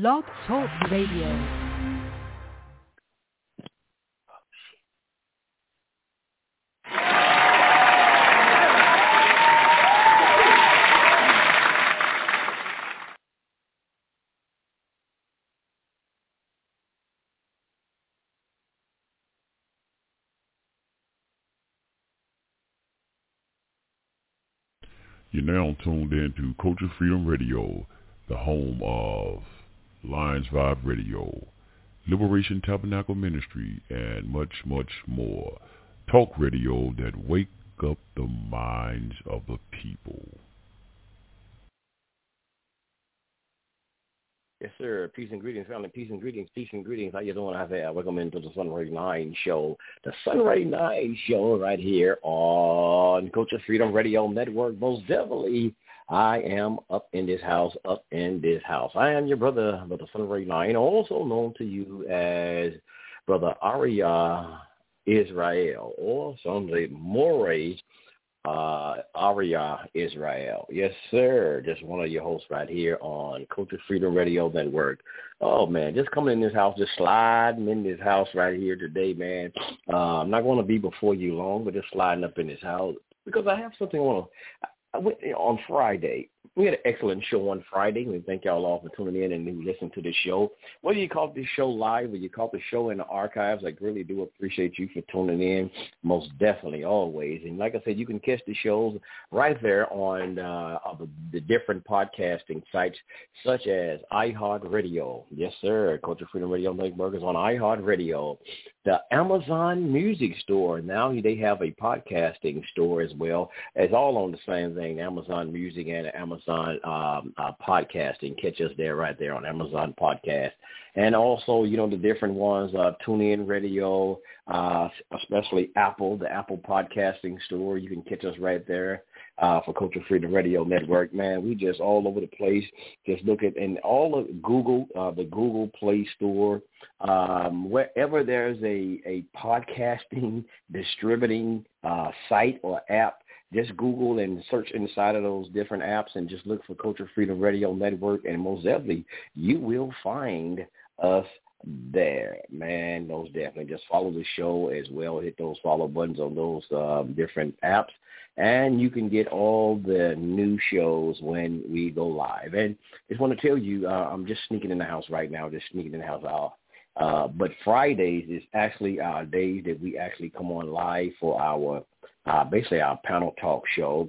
Blog Talk Radio. You're now tuned in to Culture Freedom Radio, the home of Lions Vibe Radio, Liberation Tabernacle Ministry, and much, much more. Talk radio that wake up the minds of the people. Yes, sir. Peace and greetings, family. Peace and greetings. Peace and greetings. How you doing out there? Welcome into the Sunray Nine Show. The Sunray Nine Show right here on Culture Freedom Radio Network. Most definitely, I am up in this house, up in this house. I am your brother, Brother Sunray Nine, also known to you as Brother Aria Israel, or some Moray uh, Aria Israel. Yes, sir. Just one of your hosts right here on Culture Freedom Radio Network. Oh, man, just coming in this house, just sliding in this house right here today, man. Uh, I'm not going to be before you long, but just sliding up in this house because I have something I want to Uh, on Friday. We had an excellent show on Friday. We thank y'all all for tuning in and listening to the show. Whether you caught this show live or you caught the show in the archives, I really do appreciate you for tuning in. Most definitely, always. And like I said, you can catch the shows right there on uh, the, the different podcasting sites such as iHeartRadio. Yes, sir. Culture Freedom Radio Network is on iHeartRadio. The Amazon Music Store. Now they have a podcasting store as well. It's all on the same thing, Amazon Music and Amazon um, uh, Podcasting. Catch us there right there on Amazon Podcast. And also, you know, the different ones, uh, TuneIn Radio, uh, especially Apple, the Apple Podcasting Store. You can catch us right there uh, for Culture Freedom Radio Network. Man, we just all over the place. Just look at and all of Google, uh, the Google Play Store, um, wherever there's a a podcasting distributing uh, site or app. Just Google and search inside of those different apps and just look for Culture Freedom Radio Network, and most definitely you will find us there, man. Those definitely just follow the show as well. Hit those follow buttons on those um, different apps, and you can get all the new shows when we go live. And just want to tell you, uh, I'm just sneaking in the house right now, just sneaking in the house. Uh, uh, but Fridays is actually our days that we actually come on live for our uh, basically our panel talk show.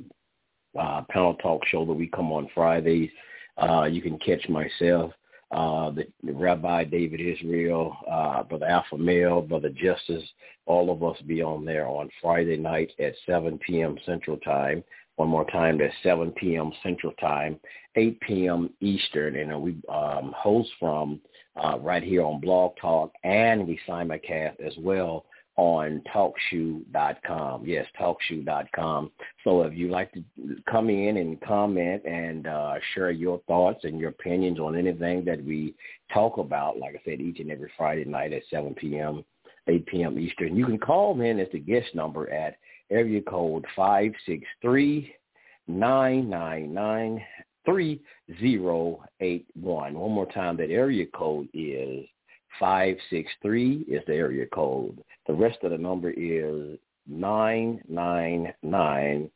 Uh, panel talk show that we come on Fridays. Uh, you can catch myself uh, the, the Rabbi David Israel, uh, Brother Alpha Male, Brother Justice, all of us be on there on Friday night at 7 p.m. Central Time. One more time, that's 7 p.m. Central Time, 8 p.m. Eastern, and we um, host from uh, right here on Blog Talk, and we simulcast as well on talkshoe.com. Yes, talkshoe.com. So if you'd like to come in and comment and uh, share your thoughts and your opinions on anything that we talk about, like I said, each and every Friday night at 7 p.m., 8 p.m. Eastern, you can call in as the guest number at area code 563 999 3081. One more time, that area code is 563 is the area code. The rest of the number is 999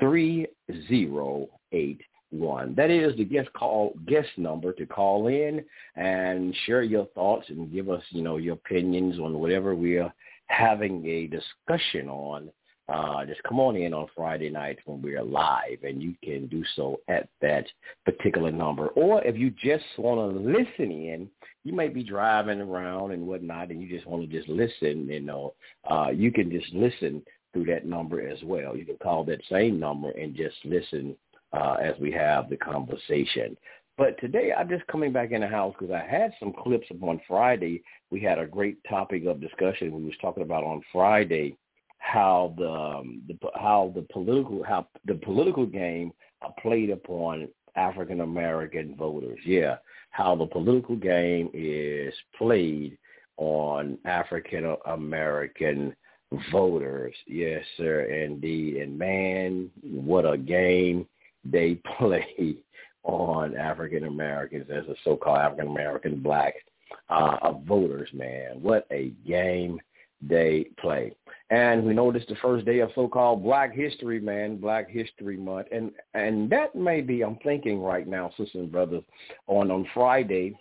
3081. That is the guest call guest number to call in and share your thoughts and give us, you know, your opinions on whatever we're having a discussion on uh, just come on in on Friday night when we're live, and you can do so at that particular number. Or if you just want to listen in, you might be driving around and whatnot, and you just want to just listen. You know, uh, you can just listen through that number as well. You can call that same number and just listen uh, as we have the conversation. But today I'm just coming back in the house because I had some clips on Friday. We had a great topic of discussion we was talking about on Friday how the, um, the how the political how the political game played upon African American voters. Yeah, how the political game is played on African American voters. Yes, sir, indeed. And man, what a game they play on African Americans as a so-called African American black uh, voters. Man, what a game they play. And we know this the first day of so-called Black History, man, Black History Month, and and that may be I'm thinking right now, sisters and brothers, on on Friday,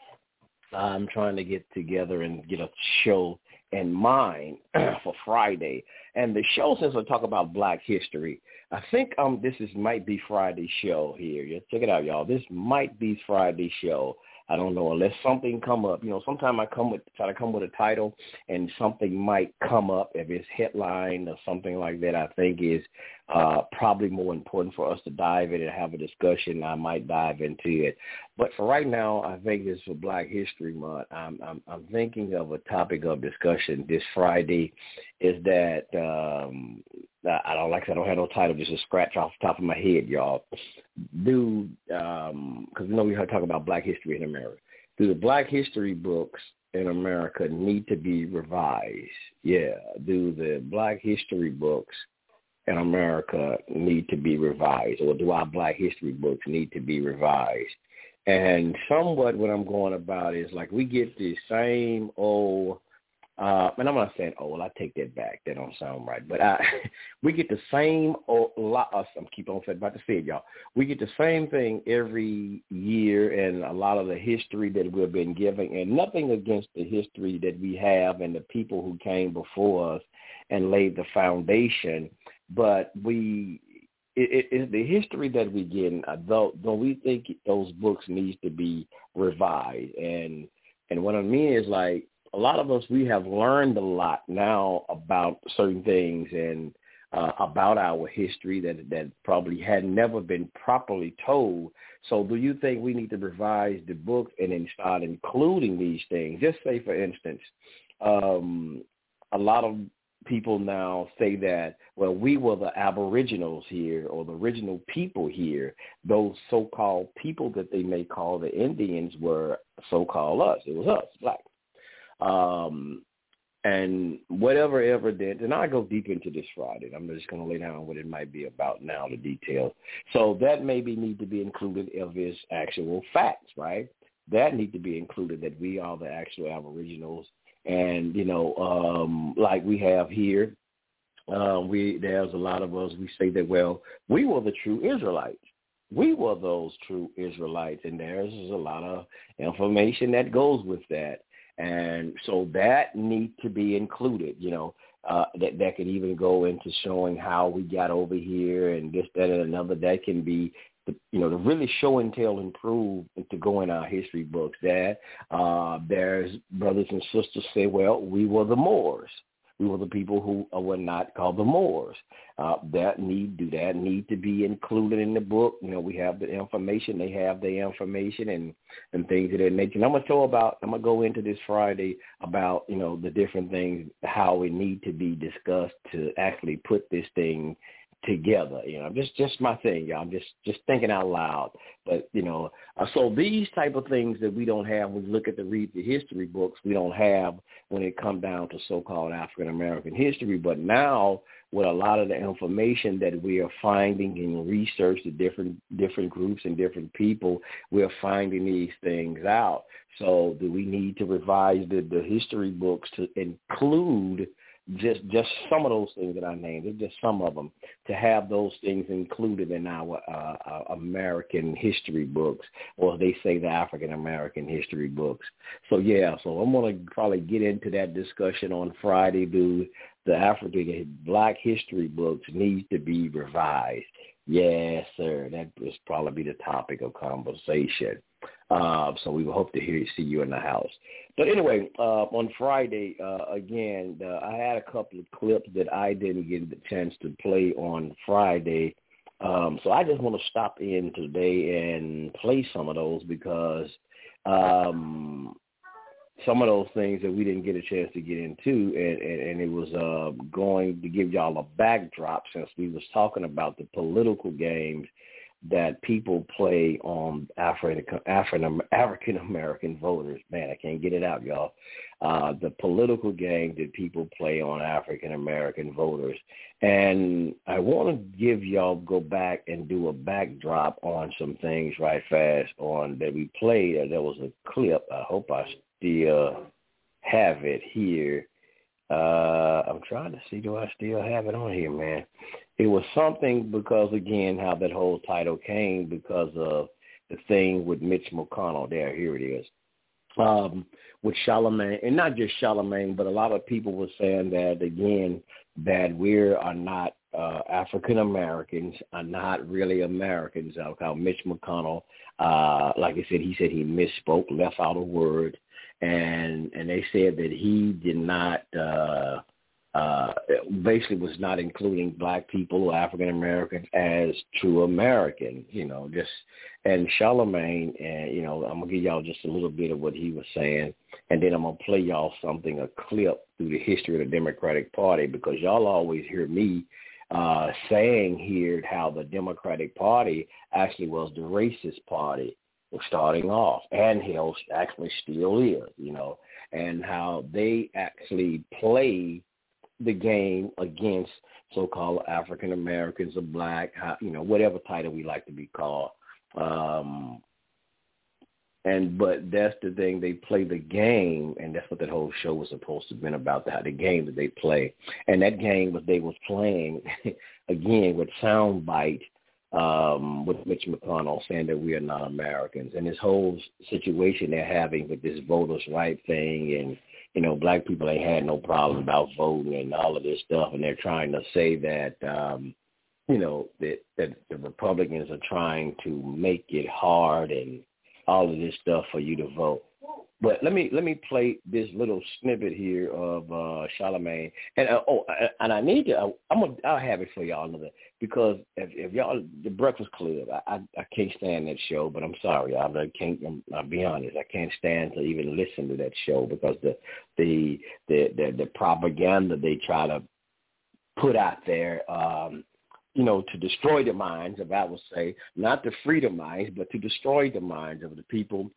I'm trying to get together and get a show in mind for Friday. And the show, since I talk about Black history, I think um this is might be Friday's show here. Yeah, check it out, y'all. This might be Friday's show. I don't know unless something come up. You know, sometimes I come with try to come with a title and something might come up if it's headline or something like that. I think is uh, probably more important for us to dive in and have a discussion. I might dive into it, but for right now, I think it's for Black History Month. I'm I'm, I'm thinking of a topic of discussion this Friday. Is that um, I don't like I, don't have no title, just a scratch off the top of my head, y'all. Do um, because you know we heard talk about Black history in America. Do the Black history books in America need to be revised? Yeah. Do the Black history books in America need to be revised, or do our Black history books need to be revised? And somewhat what I'm going about is like we get the same old, uh, and I'm not saying old. I take that back. That don't sound right. But I, we get the same old lot. I'm keep on about to say it, y'all. We get the same thing every year, and a lot of the history that we've been given, and nothing against the history that we have and the people who came before us and laid the foundation but we it, it, the history that we get, though, though we think those books needs to be revised, and and what I mean is like a lot of us we have learned a lot now about certain things and uh, about our history that that probably had never been properly told. So, do you think we need to revise the book and then start including these things? Just say, for instance, um, a lot of people now say that, well, we were the aboriginals here or the original people here. Those so-called people that they may call the Indians were so-called us. It was us, black. Um, and whatever evidence, and I go deep into this Friday. I'm just going to lay down what it might be about now, the details. So that maybe need to be included of his actual facts, right? That need to be included that we are the actual aboriginals and you know, um, like we have here, uh, we there's a lot of us. We say that well, we were the true Israelites. We were those true Israelites, and there's a lot of information that goes with that, and so that need to be included. You know, uh, that that could even go into showing how we got over here and this, that, and another. That can be you know, to really show and tell and prove and to go in our history books that uh, there's brothers and sisters say, well, we were the Moors. We were the people who were not called the Moors. Uh, that need do that need to be included in the book. You know, we have the information. They have the information and and things of that nature. And I'm gonna talk about. I'm gonna go into this Friday about you know the different things how we need to be discussed to actually put this thing together. You know, just just my thing, y'all. I'm just just thinking out loud. But you know, uh, so these type of things that we don't have when we look at the read the history books, we don't have when it come down to so-called African American history. But now, with a lot of the information that we are finding in research the different different groups and different people, we're finding these things out. So, do we need to revise the, the history books to include just just some of those things that I named. It's just some of them to have those things included in our uh, uh, American history books, or they say the African American history books. So yeah, so I'm gonna probably get into that discussion on Friday. Do the African Black history books need to be revised? Yes, sir. That is probably be the topic of conversation. Uh, so we hope to hear see you in the house. But anyway, uh, on Friday, uh, again, I had a couple of clips that I didn't get the chance to play on Friday. Um, so I just want to stop in today and play some of those because um, some of those things that we didn't get a chance to get into, and, and, and it was uh, going to give y'all a backdrop since we was talking about the political games that people play on African African American voters. Man, I can't get it out, y'all. Uh, the political game that people play on African American voters, and I want to give y'all go back and do a backdrop on some things right fast on that we played. There was a clip. I hope I still have it here. Uh, I'm trying to see, do I still have it on here, man? It was something because, again, how that whole title came because of the thing with Mitch McConnell. There, here it is. Um, with Charlamagne, and not just Charlamagne, but a lot of people were saying that, again, that we are not uh, African Americans, are not really Americans. How Mitch McConnell, uh, like I said, he said he misspoke, left out a word and and they said that he did not uh uh basically was not including black people or African Americans as true Americans, you know, just and Charlamagne and you know, I'm gonna give y'all just a little bit of what he was saying and then I'm gonna play y'all something, a clip through the history of the Democratic Party because y'all always hear me uh saying here how the Democratic Party actually was the racist party starting off, and Hill actually still is, you know, and how they actually play the game against so-called African Americans or black, you know, whatever title we like to be called. Um, and but that's the thing they play the game, and that's what that whole show was supposed to have been about. The, the game that they play, and that game was they was playing again with sound bite um, with Mitch McConnell saying that we are not Americans, and this whole situation they're having with this voters' right thing, and you know, black people ain't had no problem about voting and all of this stuff, and they're trying to say that, um, you know, that that the Republicans are trying to make it hard and all of this stuff for you to vote. But let me let me play this little snippet here of uh Charlamagne, and uh, oh, and I need to. I, I'm gonna. I'll have it for y'all another because if, if y'all the Breakfast Club, I, I I can't stand that show. But I'm sorry, I, I can't. I'm, I'll be honest. I can't stand to even listen to that show because the the the the, the propaganda they try to put out there. um you know, to destroy the minds of, I would say, not to free the minds, but to destroy the minds of the people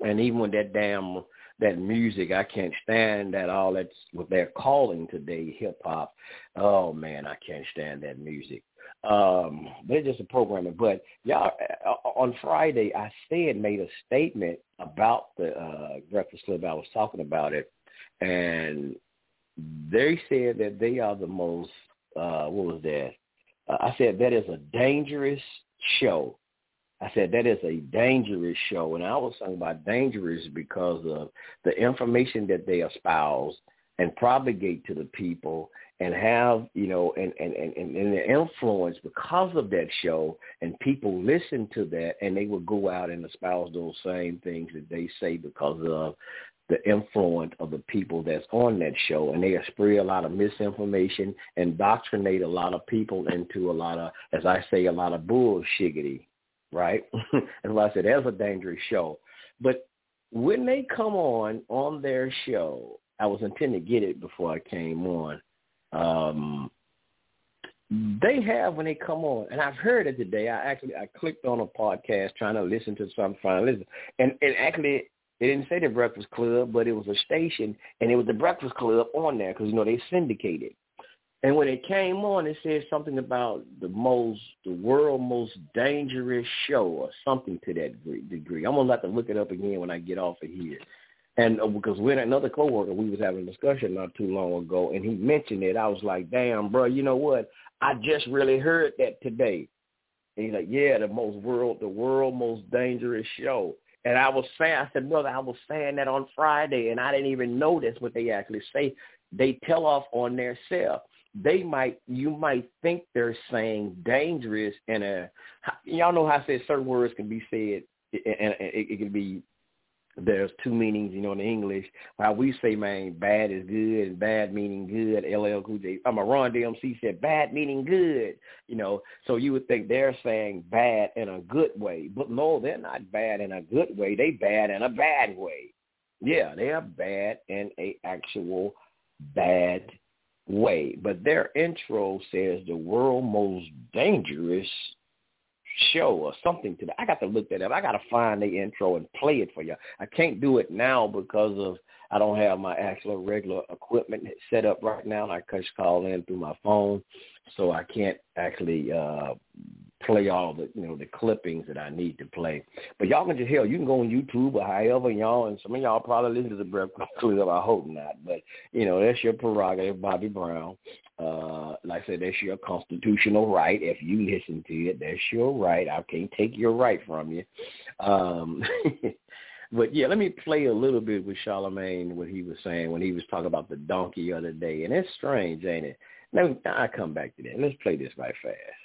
and even with that damn that music, I can't stand that all that's what they're calling today hip hop. Oh man, I can't stand that music. Um, they're just a programming. But y'all, uh, on Friday, I said made a statement about the uh, Breakfast Club. I was talking about it, and they said that they are the most. Uh, what was that? Uh, I said that is a dangerous show I said that is a dangerous show, and I was talking about dangerous because of the information that they espouse and propagate to the people and have you know and and and, and the influence because of that show and people listen to that and they will go out and espouse those same things that they say because of the influence of the people that's on that show. And they spread a lot of misinformation indoctrinate a lot of people into a lot of as i say a lot of bullshiggity right? and like I said, that's a dangerous show. But when they come on on their show, I was intending to get it before I came on. Um, they have when they come on, and I've heard it today. I actually I clicked on a podcast trying to listen to something, trying to listen, and and actually they didn't say the Breakfast Club, but it was a station, and it was the Breakfast Club on there because you know they syndicated. And when it came on, it said something about the most, the world most dangerous show or something to that degree. I'm gonna have to look it up again when I get off of here. And uh, because with another coworker, we was having a discussion not too long ago, and he mentioned it. I was like, "Damn, bro, you know what? I just really heard that today." And he's like, "Yeah, the most world, the world most dangerous show." And I was saying, I said, brother, I was saying that on Friday, and I didn't even notice what they actually say. They tell off on their self they might you might think they're saying dangerous and uh, a y'all know how I said certain words can be said and it, it can be there's two meanings, you know, in English. How we say, man, bad is good and bad meaning good. LL Cool J, I'm a Run DMC said bad meaning good, you know. So you would think they're saying bad in a good way, but no, they're not bad in a good way. They bad in a bad way. Yeah, they are bad in a actual bad way. But their intro says the world most dangerous show or something to that. I got to look that up. I got to find the intro and play it for you. I can't do it now because of I don't have my actual regular equipment set up right now. I just call in through my phone, so I can't actually uh play all the you know the clippings that I need to play. But y'all can just hell, you can go on YouTube or however y'all and some of y'all probably listen to the Breakfast Club. I hope not, but you know that's your prerogative, Bobby Brown. Uh, like I said, that's your constitutional right. If you listen to it, that's your right. I can't take your right from you. Um, but yeah, let me play a little bit with Charlamagne what he was saying when he was talking about the donkey the other day, and it's strange, ain't it? Let me, I come back to that. Let's play this right fast.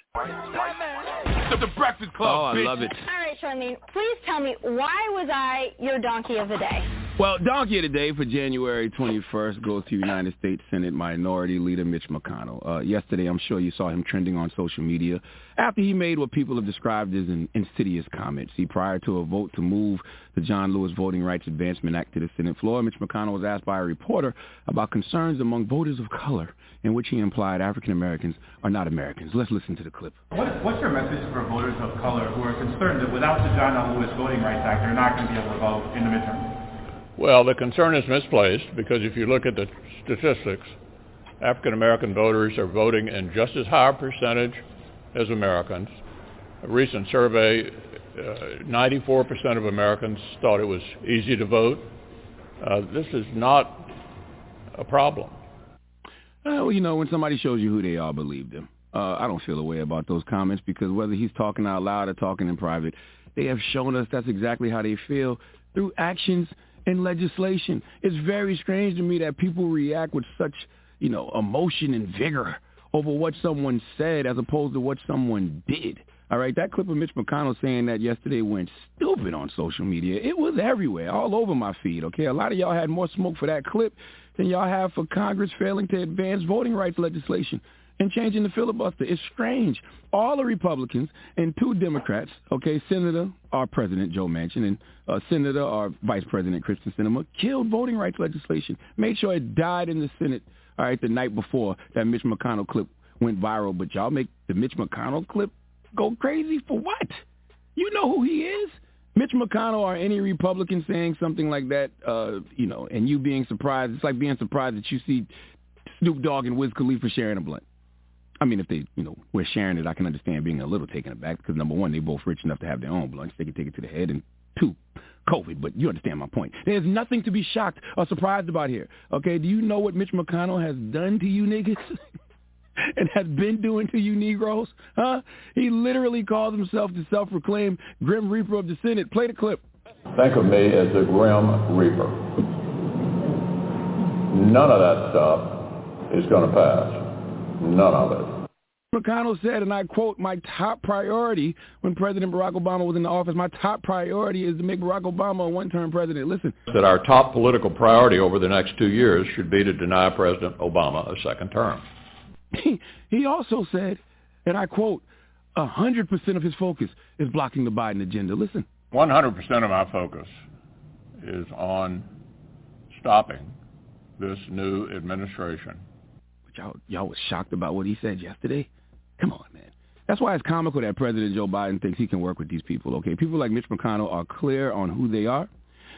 The Breakfast Club. Oh, I bitch. love it. All right, Charlene, please tell me, why was I your donkey of the day? Well, donkey of the day for January 21st goes to United States Senate Minority Leader Mitch McConnell. Uh, yesterday, I'm sure you saw him trending on social media after he made what people have described as an insidious comment. See, prior to a vote to move the John Lewis Voting Rights Advancement Act to the Senate floor, Mitch McConnell was asked by a reporter about concerns among voters of color, in which he implied African Americans are not Americans. Let's listen to the clip. What, what's your message for voters of color who are concerned that without the John L. Lewis Voting Rights Act, they're not going to be able to vote in the midterm? Well, the concern is misplaced because if you look at the statistics, African American voters are voting in just as high a percentage as Americans. A recent survey, uh, 94% of Americans thought it was easy to vote. Uh, this is not a problem. Well, you know, when somebody shows you who they are, believe them. Uh, I don't feel a way about those comments because whether he's talking out loud or talking in private, they have shown us that's exactly how they feel through actions and legislation. It's very strange to me that people react with such, you know, emotion and vigor over what someone said as opposed to what someone did. All right, that clip of Mitch McConnell saying that yesterday went stupid on social media. It was everywhere, all over my feed, okay? A lot of y'all had more smoke for that clip than y'all have for Congress failing to advance voting rights legislation and changing the filibuster. It's strange. All the Republicans and two Democrats, okay, Senator, our President Joe Manchin, and uh, Senator, our Vice President Kyrsten Sinema, killed voting rights legislation, made sure it died in the Senate, all right, the night before that Mitch McConnell clip went viral. But y'all make the Mitch McConnell clip go crazy for what? You know who he is? Mitch McConnell or any Republican saying something like that, uh, you know, and you being surprised, it's like being surprised that you see Snoop Dogg and Wiz Khalifa sharing a blunt. I mean, if they, you know, we're sharing it, I can understand being a little taken aback because number one, they both rich enough to have their own blunts. They can take it to the head. And two, COVID. But you understand my point. There's nothing to be shocked or surprised about here. Okay, do you know what Mitch McConnell has done to you niggas? and has been doing to you Negroes? Huh? He literally calls himself the self-proclaimed Grim Reaper of the Senate. Play the clip. Think of me as the Grim Reaper. None of that stuff is going to pass. None of it. McConnell said, and I quote, my top priority when President Barack Obama was in the office, my top priority is to make Barack Obama a one-term president. Listen. That our top political priority over the next two years should be to deny President Obama a second term. He, he also said, and I quote, 100% of his focus is blocking the Biden agenda. Listen. 100% of my focus is on stopping this new administration y'all y'all was shocked about what he said yesterday. Come on, man. That's why it's comical that President Joe Biden thinks he can work with these people. Okay, people like Mitch McConnell are clear on who they are.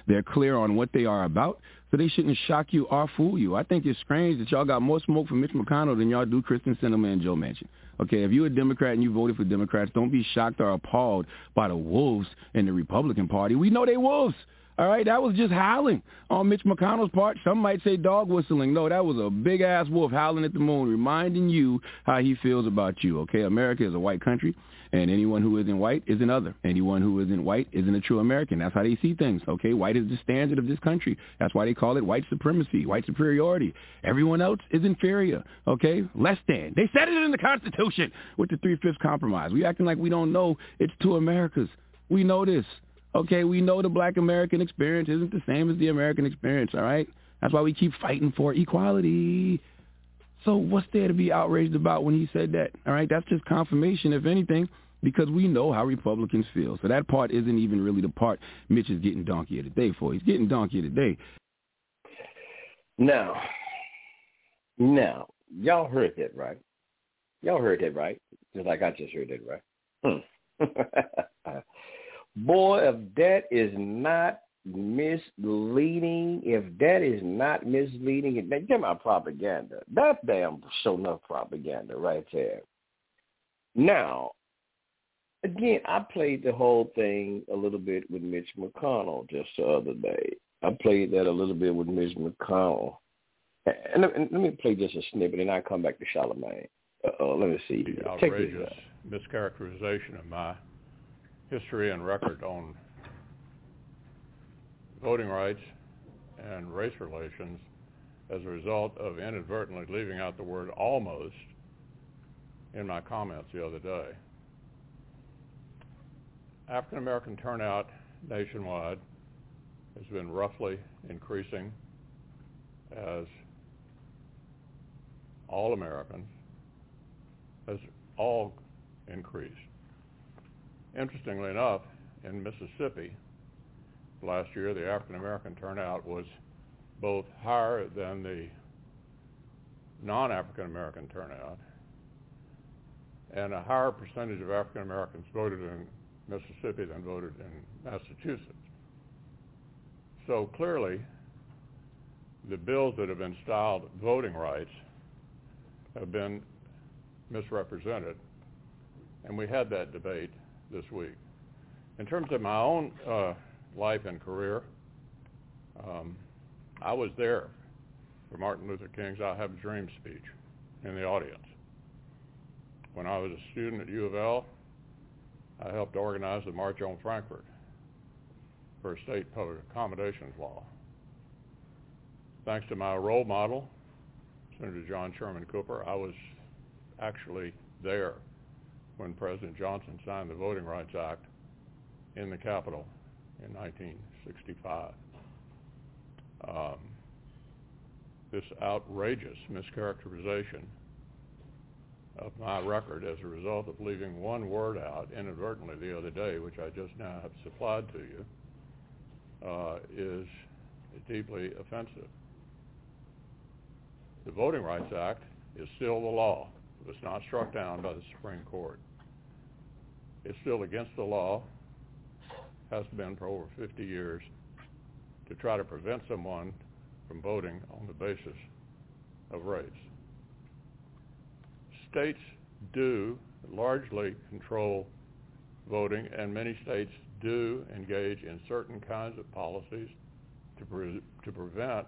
They're clear on what they are about, so they shouldn't shock you or fool you. I think it's strange that y'all got more smoke for Mitch McConnell than y'all do Kyrsten Sinema and Joe Manchin. Okay, if you're a Democrat and you voted for Democrats, don't be shocked or appalled by the wolves in the Republican Party. We know they wolves. All right, that was just howling on Mitch McConnell's part. Some might say dog whistling. No, that was a big ass wolf howling at the moon, reminding you how he feels about you. Okay, America is a white country, and anyone who isn't white is an other. Anyone who isn't white isn't a true American. That's how they see things. Okay, white is the standard of this country. That's why they call it white supremacy, white superiority. Everyone else is inferior. Okay, less than. They said it in the Constitution with the three fifths compromise. We acting like we don't know. It's two Americas. We know this. Okay, we know the black American experience isn't the same as the American experience, all right? That's why we keep fighting for equality. So what's there to be outraged about when he said that? All right, that's just confirmation, if anything, because we know how Republicans feel. So that part isn't even really the part Mitch is getting donkey of the day for. He's getting donkey of the day. Now, now, y'all heard that, right? Y'all heard that, right? Just like I just heard that, right? Hmm. Boy, if that is not misleading, if that is not misleading, get my propaganda. That damn show enough propaganda right there. Now, again, I played the whole thing a little bit with Mitch McConnell just the other day. I played that a little bit with Mitch McConnell. And, and let me play just a snippet, and I come back to Charlamagne. Uh, let me see. Outrageous mischaracterization of my history and record on voting rights and race relations as a result of inadvertently leaving out the word almost in my comments the other day. African American turnout nationwide has been roughly increasing as all Americans has all increased. Interestingly enough, in Mississippi, last year the African American turnout was both higher than the non-African American turnout and a higher percentage of African Americans voted in Mississippi than voted in Massachusetts. So clearly, the bills that have been styled voting rights have been misrepresented, and we had that debate this week. In terms of my own uh, life and career, um, I was there for Martin Luther King's I Have a Dream speech in the audience. When I was a student at U of L, I helped organize the March on Frankfort for state public accommodations law. Thanks to my role model, Senator John Sherman Cooper, I was actually there when President Johnson signed the Voting Rights Act in the Capitol in 1965. Um, this outrageous mischaracterization of my record as a result of leaving one word out inadvertently the other day, which I just now have supplied to you, uh, is deeply offensive. The Voting Rights Act is still the law. It was not struck down by the Supreme Court. It's still against the law, has been for over 50 years, to try to prevent someone from voting on the basis of race states do largely control voting, and many states do engage in certain kinds of policies to, pre- to prevent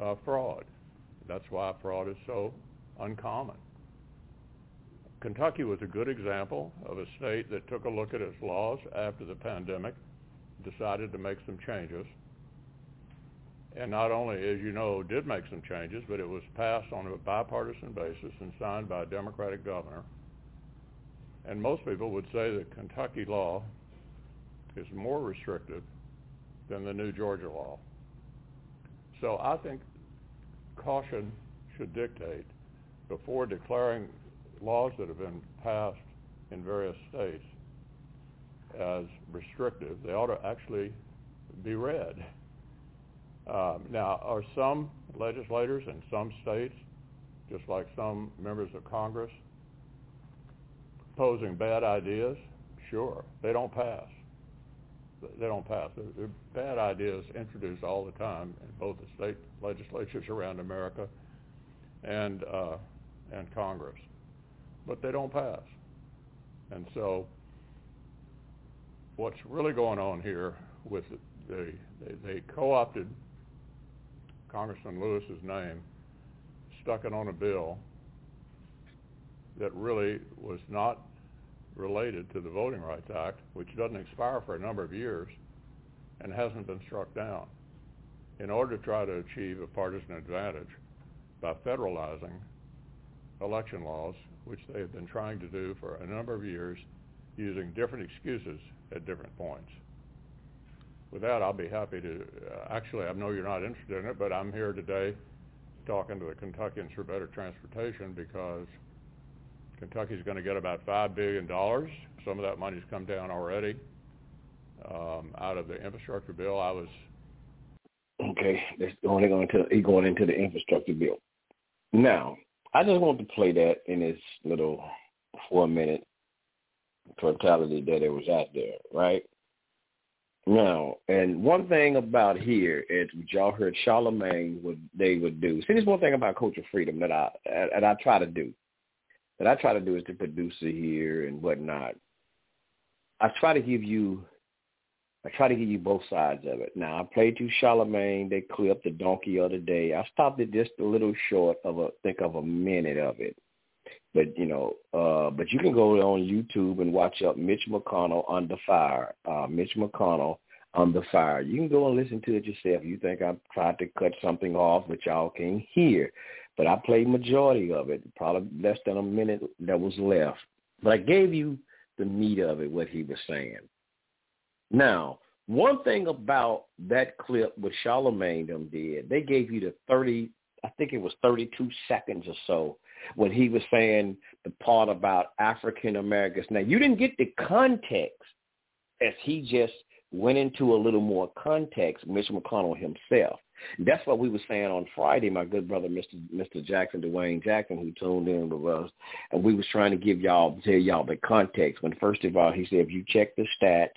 uh, fraud. That's why fraud is so uncommon. Kentucky was a good example of a state that took a look at its laws after the pandemic, decided to make some changes, and not only, as you know, did make some changes, but it was passed on a bipartisan basis and signed by a Democratic governor. And most people would say that Kentucky law is more restrictive than the new Georgia law. So I think caution should dictate before declaring laws that have been passed in various states as restrictive, they ought to actually be read um, now, are some legislators in some states, just like some members of Congress, posing bad ideas? Sure. They don't pass. They don't pass. There are bad ideas introduced all the time in both the state legislatures around America and uh, and Congress, but they don't pass. And so, what's really going on here with the they, they co-opted Congressman Lewis's name, stuck it on a bill that really was not related to the Voting Rights Act, which doesn't expire for a number of years and hasn't been struck down, in order to try to achieve a partisan advantage by federalizing election laws, which they have been trying to do for a number of years using different excuses at different points with that, I'll be happy to. Uh, actually, I know you're not interested in it, but I'm here today talking to the Kentuckians for Better Transportation because Kentucky's going to get about five billion dollars. Some of that money's come down already um, out of the infrastructure bill. I was okay. That's only going to going into the infrastructure bill. Now, I just want to play that in this little four minute totality that it was out there, right? Now, and one thing about here is what y'all heard Charlamagne would they would do. See, this one thing about Culture Freedom that I and I try to do, that I try to do as the producer here and whatnot. I try to give you, I try to give you both sides of it. Now, I played you Charlamagne. They clipped the donkey of the day. I stopped it just a little short of a think of a minute of it. But you know, uh, but you can go on YouTube and watch up Mitch McConnell under fire. Uh, Mitch McConnell under fire. You can go and listen to it yourself. You think I tried to cut something off, but y'all can't hear. But I played majority of it, probably less than a minute that was left. But I gave you the meat of it, what he was saying. Now, one thing about that clip what Charlamagne them did, they gave you the 30, I think it was 32 seconds or so when he was saying the part about African Americans. Now, you didn't get the context as he just went into a little more context, Mitch McConnell himself. That's what we were saying on Friday, my good brother, Mr. Mr. Jackson, Dwayne Jackson, who tuned in with us, and we was trying to give y'all, tell y'all the context. When first of all, he said, if you check the stats,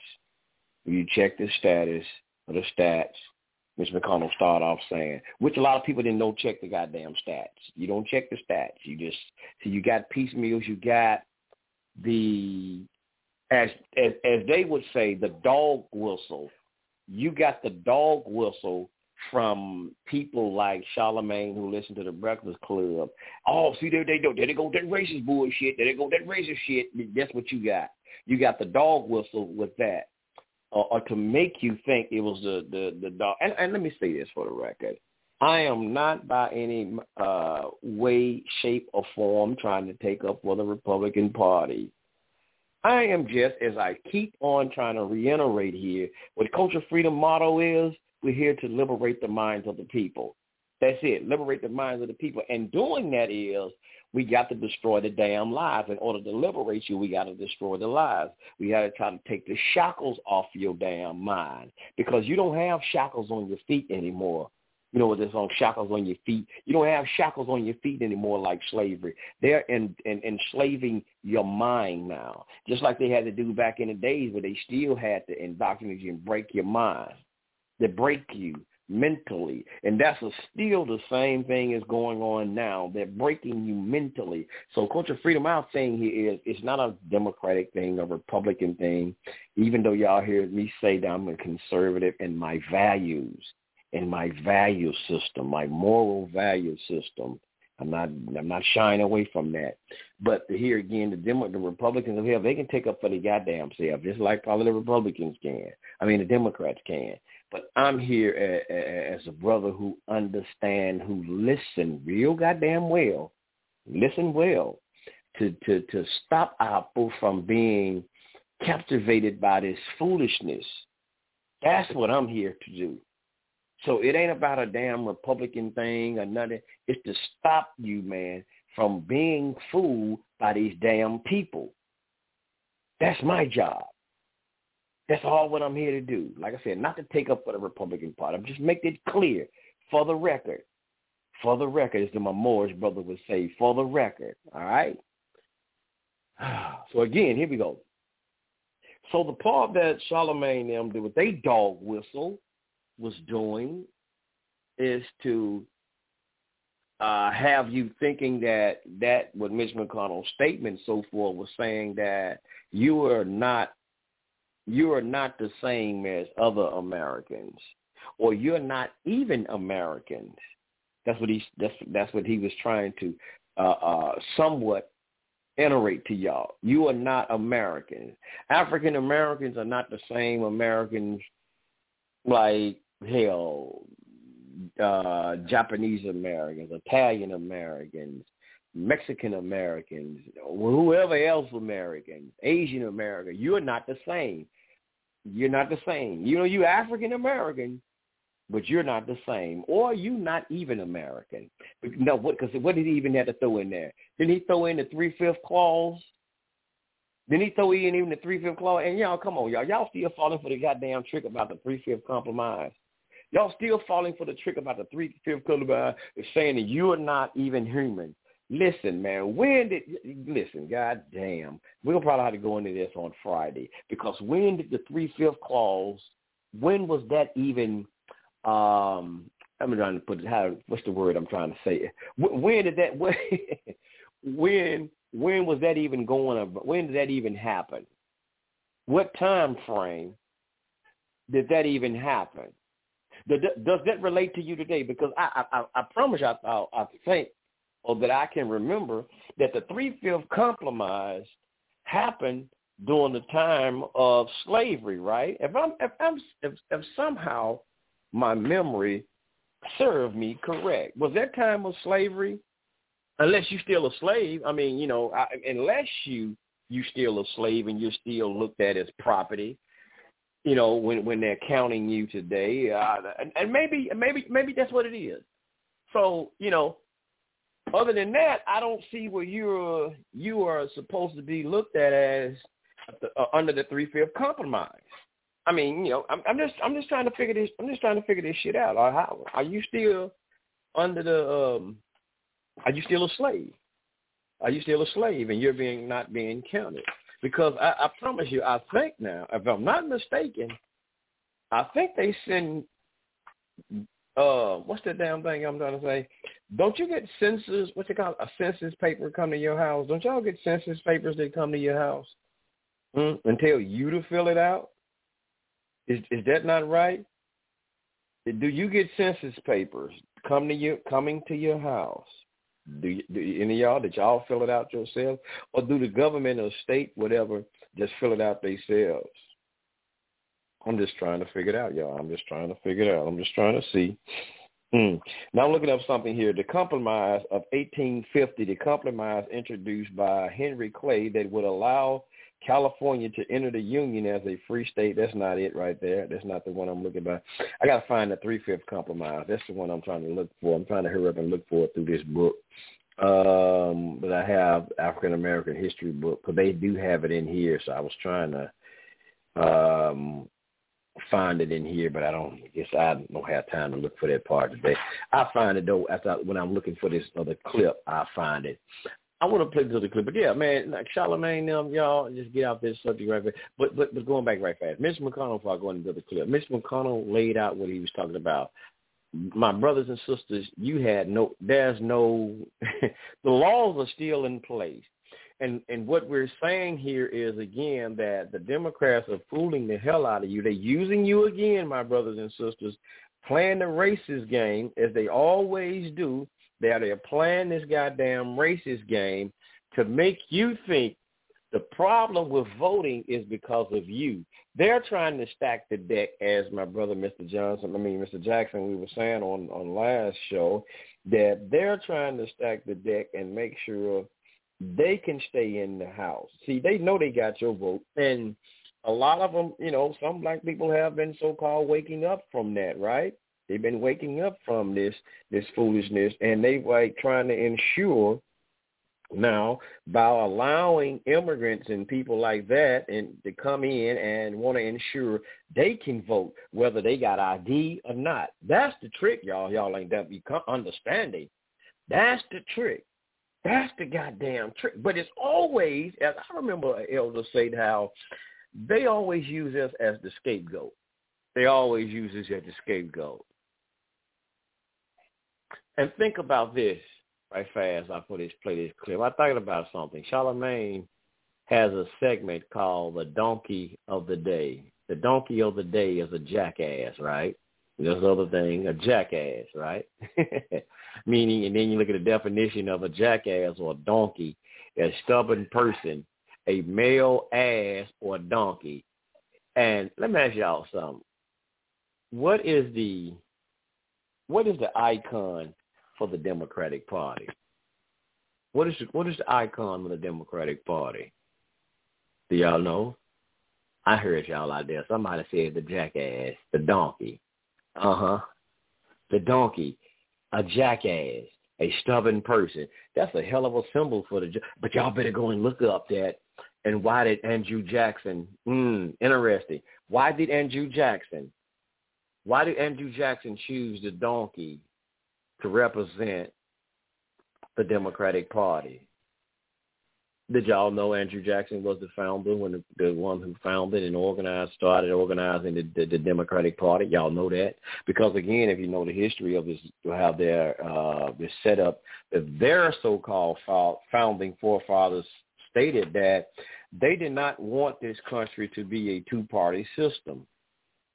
you check the status of the stats, Mitch McConnell started off saying, which a lot of people didn't know check the goddamn stats. You don't check the stats. You just see you got piecemeals. You got the as as as they would say the dog whistle. You got the dog whistle from people like Charlamagne who listen to the Breakfast Club. Oh, see there they go, there they go that racist bullshit, there they go that racist shit. That's what you got. You got the dog whistle with that or, or to make you think it was the the the dog. And, and let me say this for the record. I am not by any uh, way, shape, or form trying to take up for the Republican Party. I am just, as I keep on trying to reiterate here, what Culture Freedom motto is, we're here to liberate the minds of the people. That's it, liberate the minds of the people. And doing that is we got to destroy the damn lies. In order to liberate you, we got to destroy the lies. We got to try to take the shackles off your damn mind because you don't have shackles on your feet anymore. You know, there's on shackles on your feet. You don't have shackles on your feet anymore like slavery. They're in, in, enslaving your mind now, just like they had to do back in the days where they still had to indoctrinate you and break your mind. They break you mentally. And that's a, still the same thing is going on now. They're breaking you mentally. So culture freedom I'm saying here is it's not a Democratic thing, a Republican thing, even though y'all hear me say that I'm a conservative and my values, and my value system, my moral value system. I'm not I'm not shying away from that. But here again, the Demo- the Republicans of hell, they can take up for the goddamn self, just like probably the Republicans can. I mean, the Democrats can. But I'm here as a brother who understand, who listen real goddamn well, listen well, to to to stop Apple from being captivated by this foolishness. That's what I'm here to do. So it ain't about a damn Republican thing or nothing. It's to stop you, man, from being fooled by these damn people. That's my job. That's all what I'm here to do. Like I said, not to take up for the Republican Party. I'm just make it clear for the record. For the record, as my Moorish brother would say, for the record. All right? So again, here we go. So the part that Charlamagne them did with they dog whistle was doing is to uh, have you thinking that that what Mitch McConnell's statement so forth was saying that you are not you are not the same as other Americans, or you're not even Americans. That's what he that's that's what he was trying to uh, uh, somewhat iterate to y'all. You are not Americans. African Americans are not the same Americans like hell, uh, Japanese Americans, Italian Americans, Mexican Americans, whoever else Americans, Asian American. You're not the same. You're not the same. You know, you African American, but you're not the same, or you not even American. No, what? Because what did he even have to throw in there? Didn't he throw in the three fifth clause? Then he throw in even the three fifth clause? And y'all, come on, y'all, y'all still falling for the goddamn trick about the three fifth compromise. Y'all still falling for the trick about the three fifth compromise, saying that you are not even human. Listen, man, when did listen? God damn, we'll probably have to go into this on Friday because when did the three fifth clause? When was that even? Um, I'm trying to put it, how. What's the word I'm trying to say? When did that? When when when was that even going? When did that even happen? What time frame did that even happen? Does that relate to you today? Because I I, I promise you, I, I think or that I can remember that the three-fifth compromise happened during the time of slavery, right? If I'm if I'm if, if somehow my memory served me correct, was that time of slavery? Unless you're still a slave, I mean, you know, I, unless you you still a slave and you're still looked at as property, you know, when when they're counting you today, uh, and, and maybe maybe maybe that's what it is. So you know, other than that, I don't see where you're you are supposed to be looked at as uh, under the three fifth compromise. I mean, you know, I'm, I'm just I'm just trying to figure this I'm just trying to figure this shit out. Or how are you still under the um are you still a slave? Are you still a slave and you're being not being counted? Because I, I promise you, I think now, if I'm not mistaken, I think they send uh what's that damn thing I'm trying to say? Don't you get census what's it called? A census paper come to your house. Don't y'all get census papers that come to your house? Hmm? And tell you to fill it out? Is is that not right? Do you get census papers come to you coming to your house? Do, you, do any of y'all did y'all fill it out yourself, or do the government or state whatever just fill it out themselves? I'm just trying to figure it out, y'all. I'm just trying to figure it out. I'm just trying to see. Mm. Now I'm looking up something here. The compromise of 1850, the compromise introduced by Henry Clay that would allow California to enter the Union as a free state. That's not it right there. That's not the one I'm looking at. I got to find the three-fifth compromise. That's the one I'm trying to look for. I'm trying to hurry up and look for it through this book. Um, but I have African American history book because they do have it in here. So I was trying to um, find it in here, but I don't I guess I don't have time to look for that part today. I find it though after I, when I'm looking for this other clip, I find it. I want to play this other clip, but yeah, man, like Charlamagne, um, y'all just get out this subject right there. But but but going back right fast, Mitch McConnell. Before I go into the clip, Mitch McConnell laid out what he was talking about. My brothers and sisters, you had no. There's no. the laws are still in place. And and what we're saying here is again that the Democrats are fooling the hell out of you. They're using you again, my brothers and sisters, playing the racist game as they always do. That they're playing this goddamn racist game to make you think the problem with voting is because of you. They're trying to stack the deck, as my brother Mr. Johnson, I mean Mr. Jackson, we were saying on on last show, that they're trying to stack the deck and make sure they can stay in the house. See, they know they got your vote, and a lot of them, you know, some black people have been so-called waking up from that, right? They've been waking up from this this foolishness, and they like trying to ensure now by allowing immigrants and people like that and to come in and want to ensure they can vote whether they got ID or not. That's the trick, y'all. Y'all ain't that be understanding. That's the trick. That's the goddamn trick. But it's always, as I remember Elder said how they always use us as the scapegoat. They always use us as the scapegoat. And think about this right fast. I put this play this clip. I thought about something. Charlamagne has a segment called the Donkey of the Day. The Donkey of the Day is a jackass, right? There's other thing, a jackass, right? Meaning, and then you look at the definition of a jackass or a donkey, a stubborn person, a male ass or donkey. And let me ask y'all something. What is the what is the icon for the Democratic Party? What is the, what is the icon of the Democratic Party? Do y'all know? I heard y'all out there. Somebody said the jackass, the donkey. Uh huh. The donkey, a jackass, a stubborn person. That's a hell of a symbol for the. But y'all better go and look up that. And why did Andrew Jackson? Hmm, interesting. Why did Andrew Jackson? Why did Andrew Jackson choose the donkey to represent the Democratic Party. Did y'all know Andrew Jackson was the founder when the, one who founded and organized, started organizing the, the, the Democratic Party? Y'all know that because again, if you know the history of this, how their uh, this setup, their so-called founding forefathers stated that they did not want this country to be a two-party system.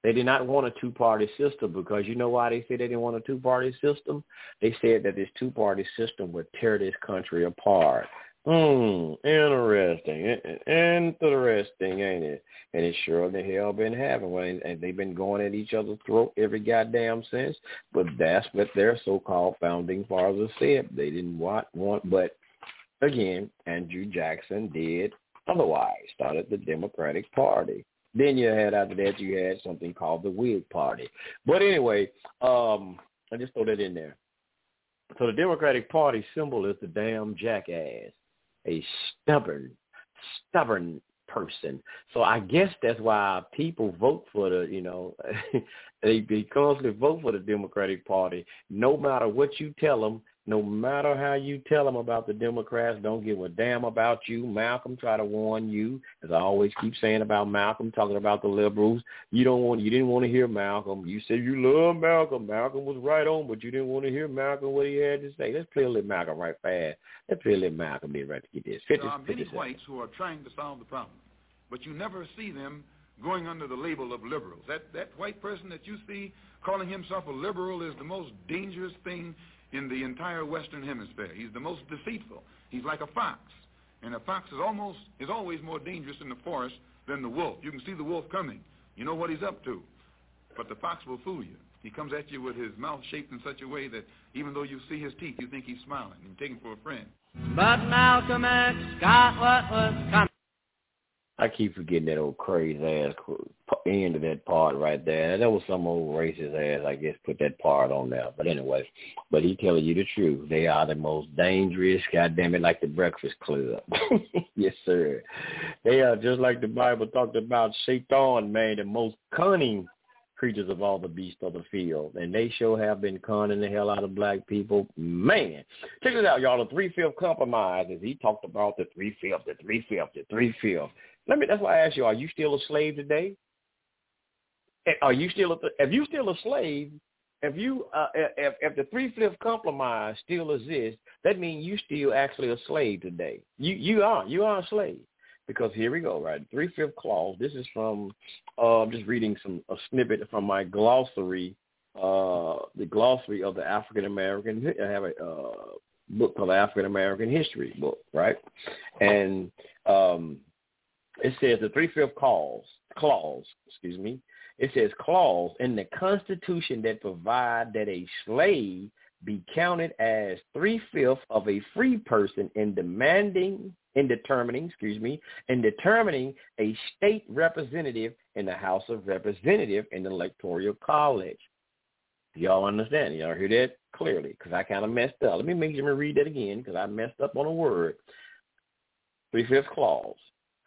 They did not want a two-party system because you know why they said they didn't want a two-party system? They said that this two-party system would tear this country apart. Hmm, interesting. Interesting, ain't it? And it sure the hell been happening. And they've been going at each other's throat every goddamn since. But that's what their so-called founding fathers said. They didn't want, want but again, Andrew Jackson did otherwise, started the Democratic Party. Then you had after that you had something called the Whig Party. But anyway, um, I just throw that in there. So the Democratic Party symbol is the damn jackass a stubborn, stubborn person. So I guess that's why people vote for the, you know, they, they constantly vote for the Democratic Party. No matter what you tell them, no matter how you tell them about the Democrats, don't give a damn about you. Malcolm try to warn you, as I always keep saying about Malcolm, talking about the liberals. You don't want, you didn't want to hear Malcolm. You said you love Malcolm. Malcolm was right on, but you didn't want to hear Malcolm what he had to say. Let's play a little Malcolm right fast. Let's play a little Malcolm here right to get this. 50, there are many whites who are trying to solve the problem, but you never see them going under the label of liberals. That that white person that you see calling himself a liberal is the most dangerous thing in the entire Western Hemisphere. He's the most deceitful. He's like a fox. And a fox is almost is always more dangerous in the forest than the wolf. You can see the wolf coming. You know what he's up to. But the fox will fool you. He comes at you with his mouth shaped in such a way that even though you see his teeth, you think he's smiling and him for a friend. But Malcolm X got what was coming. I keep forgetting that old crazy ass end of that part right there. That was some old racist ass, I guess, put that part on there. But anyway, but he telling you the truth. They are the most dangerous, goddamn it, like the Breakfast Club. yes, sir. They are just like the Bible talked about Satan, man, the most cunning creatures of all the beasts of the field. And they sure have been conning the hell out of black people. Man. Check this out, y'all. The three-fifth compromise, as he talked about the three-fifth, the three-fifth, the three-fifth. Let me. That's why I ask you: Are you still a slave today? Are you still? A, if you still a slave, if you uh, if if the three fifth compromise still exists, that means you still actually a slave today. You you are you are a slave because here we go right three fifth clause. This is from uh, I'm just reading some a snippet from my glossary, uh, the glossary of the African American. I have a uh, book called African American History book, right? And um, it says the three-fifth clause, clause, excuse me, it says clause in the Constitution that provide that a slave be counted as three-fifths of a free person in demanding, in determining, excuse me, in determining a state representative in the House of Representatives in the Electoral College. Y'all understand? Y'all hear that clearly? Because I kind of messed up. Let me make sure read that again because I messed up on a word. Three-fifths clause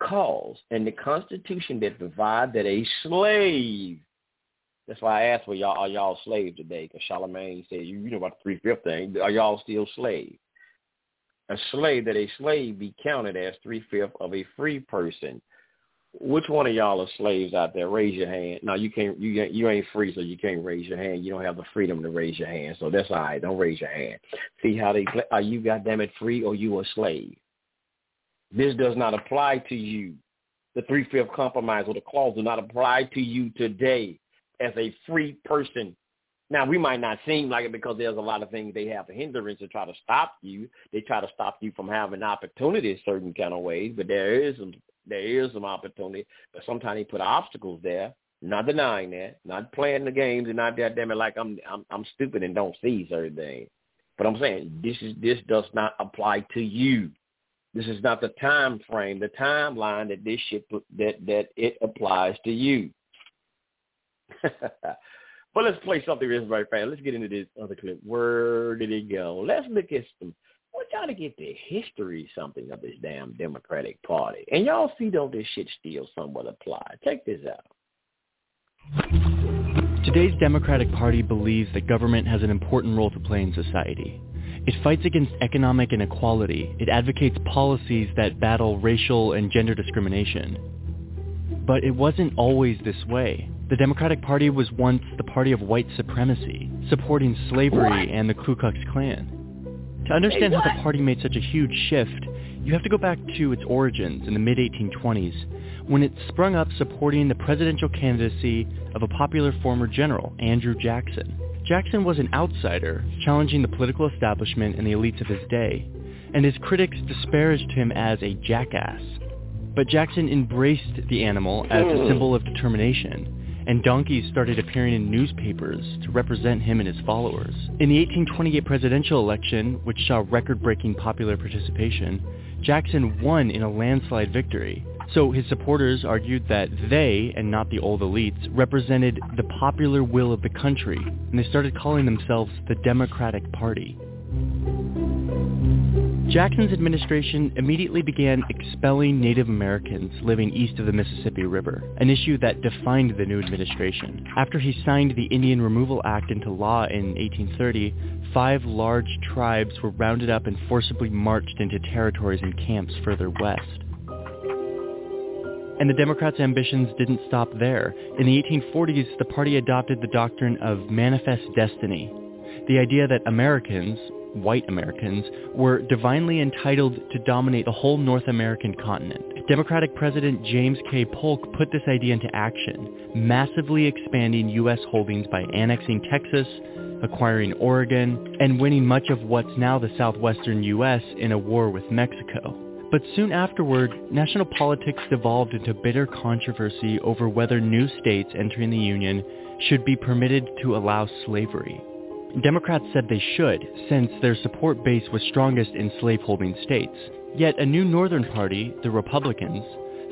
cause and the Constitution that provide that a slave, that's why I asked, well, y'all, are y'all slaves today? Because Charlamagne said, you, know about the three-fifth thing, are y'all still slaves? A slave, that a slave be counted as three-fifths of a free person. Which one of y'all are slaves out there? Raise your hand. No, you can't. You you ain't free, so you can't raise your hand. You don't have the freedom to raise your hand, so that's all right. Don't raise your hand. See how they are you goddamn it free or you a slave? This does not apply to you. The three-fifth compromise or the clause do not apply to you today as a free person. Now, we might not seem like it because there's a lot of things they have to hindrance to try to stop you. They try to stop you from having opportunities certain kind of ways, but there is some there is some opportunity. But sometimes they put obstacles there. Not denying that. Not playing the games and not that damn it like I'm I'm I'm stupid and don't see certain things. But I'm saying this is this does not apply to you. This is not the time frame, the timeline that this shit that that it applies to you. but let's play something real very fast. Let's get into this other clip. Where did it go? Let's look at some. Want y'all to get the history something of this damn Democratic Party, and y'all see don't this shit still somewhat apply. Check this out. Today's Democratic Party believes that government has an important role to play in society. It fights against economic inequality. It advocates policies that battle racial and gender discrimination. But it wasn't always this way. The Democratic Party was once the party of white supremacy, supporting slavery and the Ku Klux Klan. To understand how the party made such a huge shift, you have to go back to its origins in the mid-1820s, when it sprung up supporting the presidential candidacy of a popular former general, Andrew Jackson. Jackson was an outsider, challenging the political establishment and the elites of his day, and his critics disparaged him as a jackass. But Jackson embraced the animal as a hmm. symbol of determination, and donkeys started appearing in newspapers to represent him and his followers. In the 1828 presidential election, which saw record-breaking popular participation, Jackson won in a landslide victory, so his supporters argued that they, and not the old elites, represented the popular will of the country, and they started calling themselves the Democratic Party. Jackson's administration immediately began expelling Native Americans living east of the Mississippi River, an issue that defined the new administration. After he signed the Indian Removal Act into law in 1830, five large tribes were rounded up and forcibly marched into territories and camps further west. And the Democrats' ambitions didn't stop there. In the 1840s, the party adopted the doctrine of manifest destiny, the idea that Americans, white Americans, were divinely entitled to dominate the whole North American continent. Democratic President James K. Polk put this idea into action, massively expanding U.S. holdings by annexing Texas, acquiring Oregon, and winning much of what's now the southwestern U.S. in a war with Mexico. But soon afterward, national politics devolved into bitter controversy over whether new states entering the Union should be permitted to allow slavery. Democrats said they should, since their support base was strongest in slaveholding states. Yet a new Northern party, the Republicans,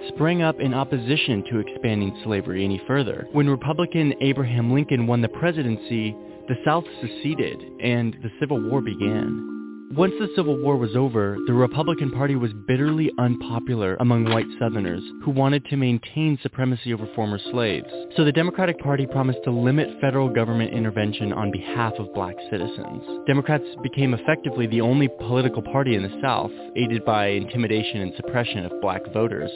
sprang up in opposition to expanding slavery any further. When Republican Abraham Lincoln won the presidency, the South seceded and the Civil War began. Once the Civil War was over, the Republican Party was bitterly unpopular among white Southerners who wanted to maintain supremacy over former slaves. So the Democratic Party promised to limit federal government intervention on behalf of black citizens. Democrats became effectively the only political party in the South, aided by intimidation and suppression of black voters.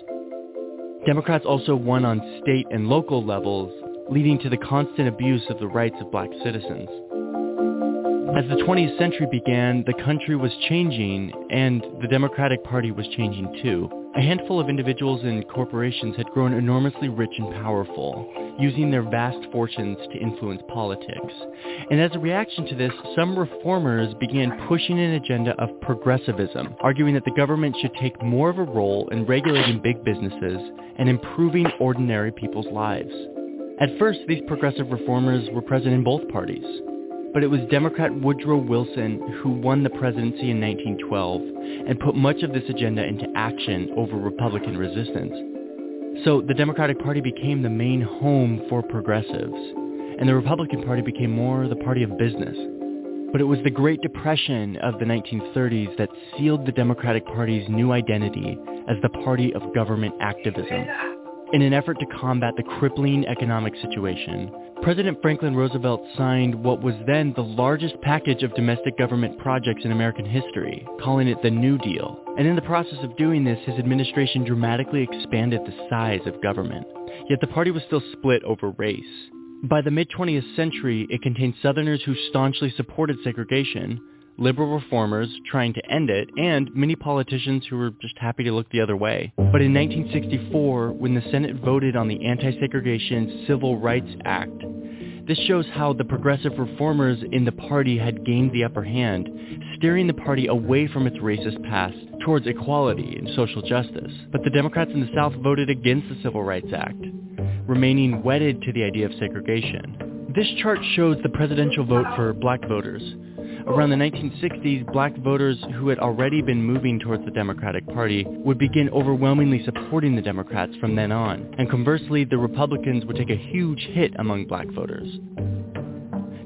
Democrats also won on state and local levels, leading to the constant abuse of the rights of black citizens. As the 20th century began, the country was changing and the Democratic Party was changing too. A handful of individuals and corporations had grown enormously rich and powerful, using their vast fortunes to influence politics. And as a reaction to this, some reformers began pushing an agenda of progressivism, arguing that the government should take more of a role in regulating big businesses and improving ordinary people's lives. At first, these progressive reformers were present in both parties but it was Democrat Woodrow Wilson who won the presidency in 1912 and put much of this agenda into action over Republican resistance. So the Democratic Party became the main home for progressives, and the Republican Party became more the party of business. But it was the Great Depression of the 1930s that sealed the Democratic Party's new identity as the party of government activism. In an effort to combat the crippling economic situation, President Franklin Roosevelt signed what was then the largest package of domestic government projects in American history, calling it the New Deal. And in the process of doing this, his administration dramatically expanded the size of government. Yet the party was still split over race. By the mid-20th century, it contained Southerners who staunchly supported segregation, liberal reformers trying to end it, and many politicians who were just happy to look the other way. But in 1964, when the Senate voted on the Anti-Segregation Civil Rights Act, this shows how the progressive reformers in the party had gained the upper hand, steering the party away from its racist past towards equality and social justice. But the Democrats in the South voted against the Civil Rights Act, remaining wedded to the idea of segregation. This chart shows the presidential vote for black voters. Around the 1960s, black voters who had already been moving towards the Democratic Party would begin overwhelmingly supporting the Democrats from then on, and conversely, the Republicans would take a huge hit among black voters.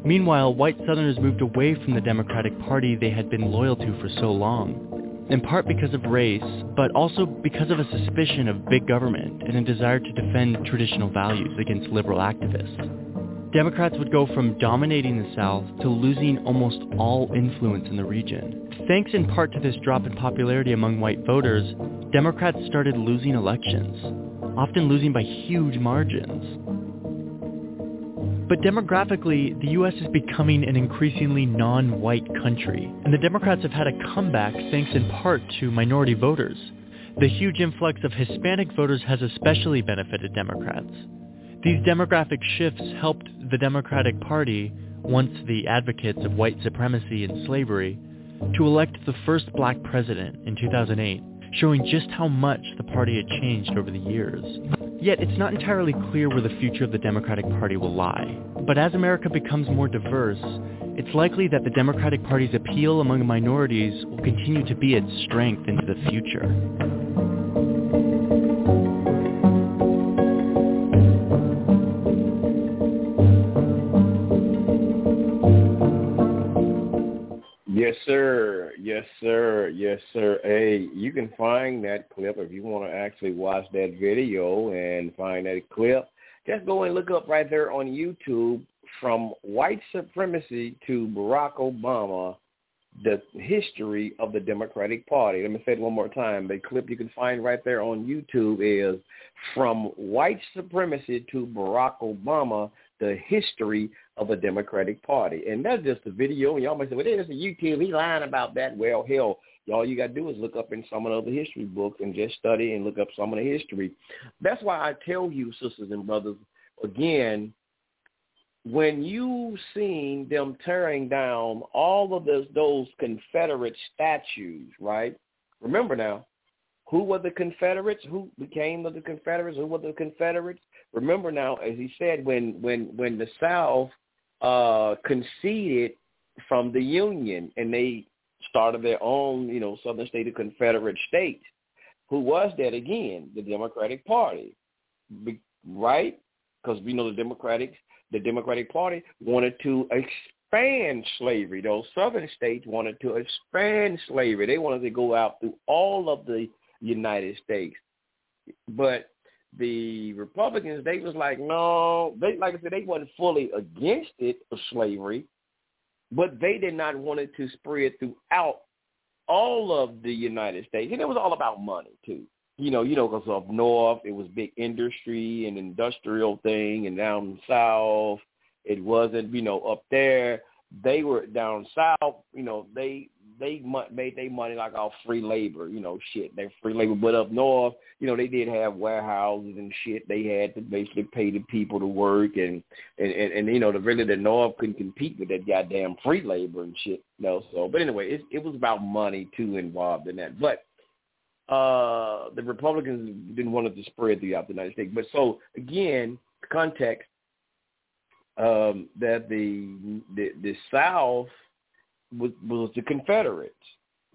Meanwhile, white Southerners moved away from the Democratic Party they had been loyal to for so long, in part because of race, but also because of a suspicion of big government and a desire to defend traditional values against liberal activists. Democrats would go from dominating the South to losing almost all influence in the region. Thanks in part to this drop in popularity among white voters, Democrats started losing elections, often losing by huge margins. But demographically, the U.S. is becoming an increasingly non-white country, and the Democrats have had a comeback thanks in part to minority voters. The huge influx of Hispanic voters has especially benefited Democrats. These demographic shifts helped the Democratic Party, once the advocates of white supremacy and slavery, to elect the first black president in 2008, showing just how much the party had changed over the years. Yet it's not entirely clear where the future of the Democratic Party will lie. But as America becomes more diverse, it's likely that the Democratic Party's appeal among minorities will continue to be its strength into the future. Yes, sir. Yes, sir. Yes, sir. Hey, you can find that clip if you want to actually watch that video and find that clip. Just go and look up right there on YouTube from white supremacy to Barack Obama, the history of the Democratic Party. Let me say it one more time. The clip you can find right there on YouTube is from white supremacy to Barack Obama, the history of the Democratic Party. And that's just a video. Y'all might say, well, there's a YouTube. He's lying about that. Well, hell, all you got to do is look up in some of the history books and just study and look up some of the history. That's why I tell you, sisters and brothers, again, when you seen them tearing down all of those Confederate statues, right? Remember now, who were the Confederates? Who became of the Confederates? Who were the Confederates? Remember now, as he said, when when when the South uh, conceded from the Union and they started their own, you know, Southern State of Confederate States, who was that again? The Democratic Party, Be, right? Because we know the Democratic the Democratic Party wanted to expand slavery. Those Southern states wanted to expand slavery. They wanted to go out through all of the United States. But the Republicans, they was like, no, they like I said, they wasn't fully against it of slavery, but they did not want it to spread throughout all of the United States, and it was all about money too. You know, you know, because up north it was big industry and industrial thing, and down south it wasn't. You know, up there they were down south. You know, they they made their money like off free labor, you know, shit. They free labor, but up north, you know, they did have warehouses and shit. They had to basically pay the people to work, and and and, and you know, the really the north couldn't compete with that goddamn free labor and shit. You know, so but anyway, it it was about money too involved in that, but. Uh, the Republicans didn't want it to spread throughout the United States. But so again, context um, that the, the the South was, was the Confederates.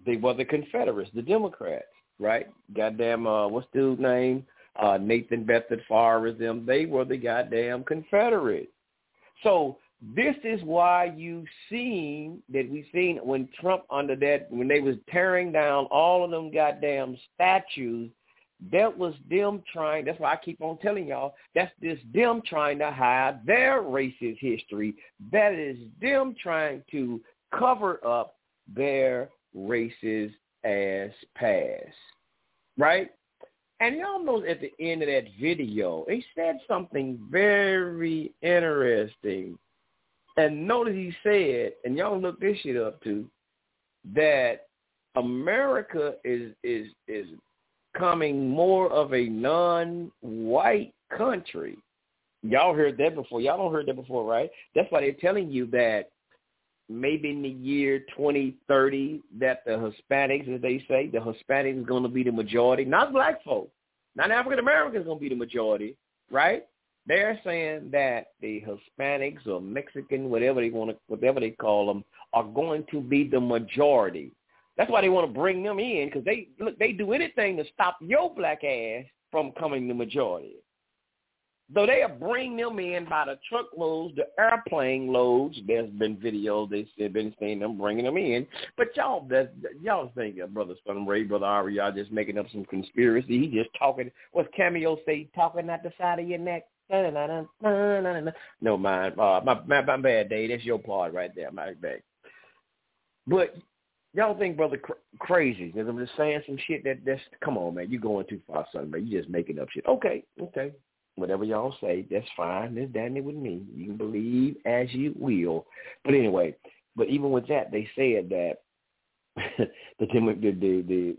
They were the Confederates, the Democrats, right? Goddamn, uh, what's the dude's name? Uh, Nathan Bedford Forrest, them. They were the goddamn Confederates. So this is why you've seen that we've seen when Trump under that when they was tearing down all of them goddamn statues. That was them trying. That's why I keep on telling y'all. That's just them trying to hide their racist history. That is them trying to cover up their racist ass past. Right? And y'all know at the end of that video, he said something very interesting. And notice he said, and y'all look this shit up too, that America is is is becoming more of a non-white country. Y'all heard that before. Y'all don't heard that before, right? That's why they're telling you that maybe in the year 2030 that the Hispanics, as they say, the Hispanics is going to be the majority, not black folks, not African Americans going to be the majority, right? They're saying that the Hispanics or Mexican, whatever they want to, whatever they call them, are going to be the majority. That's why they want to bring them in because they look, they do anything to stop your black ass from coming the majority. Though they'll bring them in by the truckloads, the airplane loads. There's been videos they've been seeing them bringing them in. But y'all, that, y'all think uh, Brother Sun Re, Brother Ari, y'all just making up some conspiracy. He just talking. What's Cameo say? Talking at the side of your neck. No, mind. Uh, my, my my bad, Dave. That's your part right there. My bad. But y'all think brother cr- crazy because I'm just saying some shit that that's come on, man. You going too far, son, man. You just making up shit. Okay, okay. Whatever y'all say, that's fine. That's damn it with me. You can believe as you will. But anyway, but even with that, they said that the the the, the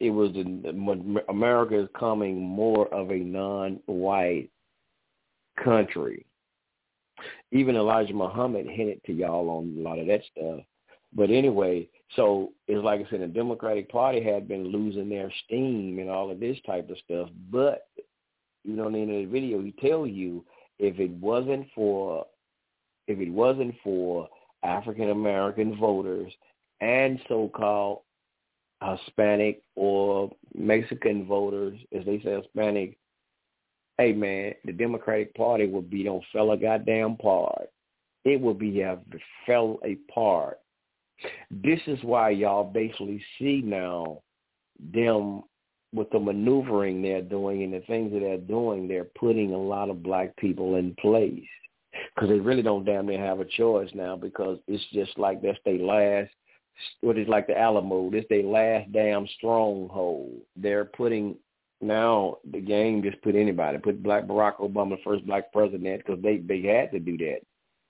it was the, America is coming more of a non-white country. Even Elijah Muhammad hinted to y'all on a lot of that stuff. But anyway, so it's like I said, the Democratic Party had been losing their steam and all of this type of stuff. But you know, in the end of the video, he tell you if it wasn't for if it wasn't for African American voters and so-called Hispanic or Mexican voters, as they say Hispanic, hey man, the Democratic Party would be on fell a goddamn part. It would be have fell apart. This is why y'all basically see now them with the maneuvering they're doing and the things that they're doing, they're putting a lot of black people in place because they really don't damn near have a choice now because it's just like that's their last what is like the Alamo. This their last damn stronghold. They're putting now the game just put anybody put Black Barack Obama first black president because they they had to do that.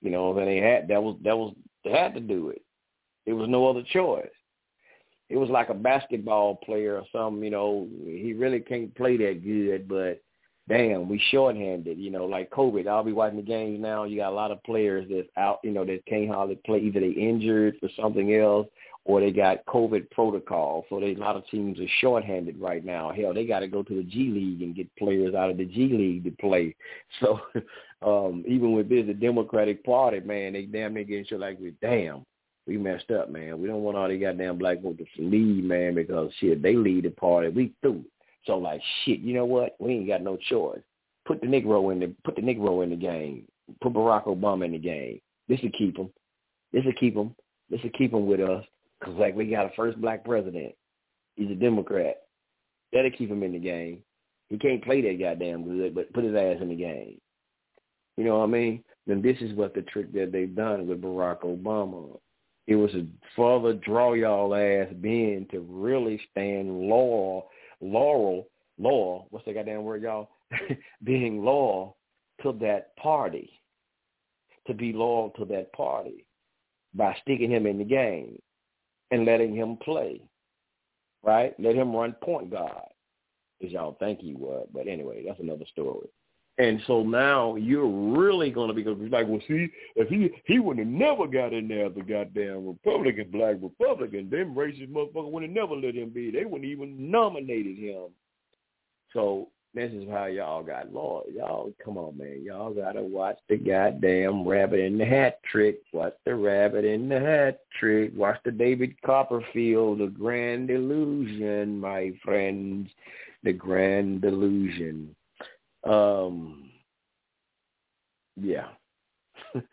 You know, and they had that was that was they had to do it. There was no other choice. It was like a basketball player or something. You know, he really can't play that good, but damn, we shorthanded, you know, like COVID. I'll be watching the games now. You got a lot of players that's out, you know, that can't hardly play. Either they injured for something else or they got COVID protocol. So they, a lot of teams are shorthanded right now. Hell, they got to go to the G League and get players out of the G League to play. So um, even with this, the Democratic Party, man, they damn near getting shit like, damn, we messed up, man. We don't want all the goddamn black voters to leave, man, because shit, they lead the party. We through. So like shit, you know what? We ain't got no choice. Put the Negro in the put the Negro in the game. Put Barack Obama in the game. This will keep him. This will keep him. This will keep him with us. Cause like we got a first black president. He's a Democrat. That'll keep him in the game. He can't play that goddamn good, but put his ass in the game. You know what I mean? Then this is what the trick that they've done with Barack Obama. It was a further draw y'all ass being to really stand loyal loyal, loyal, what's the goddamn word, y'all? Being loyal to that party, to be loyal to that party by sticking him in the game and letting him play, right? Let him run point guard, as y'all think he would. But anyway, that's another story. And so now you're really going to be like, well, see, if he he would have never got in there a goddamn Republican, black Republican, them racist motherfuckers would have never let him be. They wouldn't even nominated him. So this is how y'all got Lord. Y'all, come on, man. Y'all got to watch the goddamn rabbit in the hat trick. Watch the rabbit in the hat trick. Watch the David Copperfield, the grand illusion, my friends. The grand illusion. Um, yeah.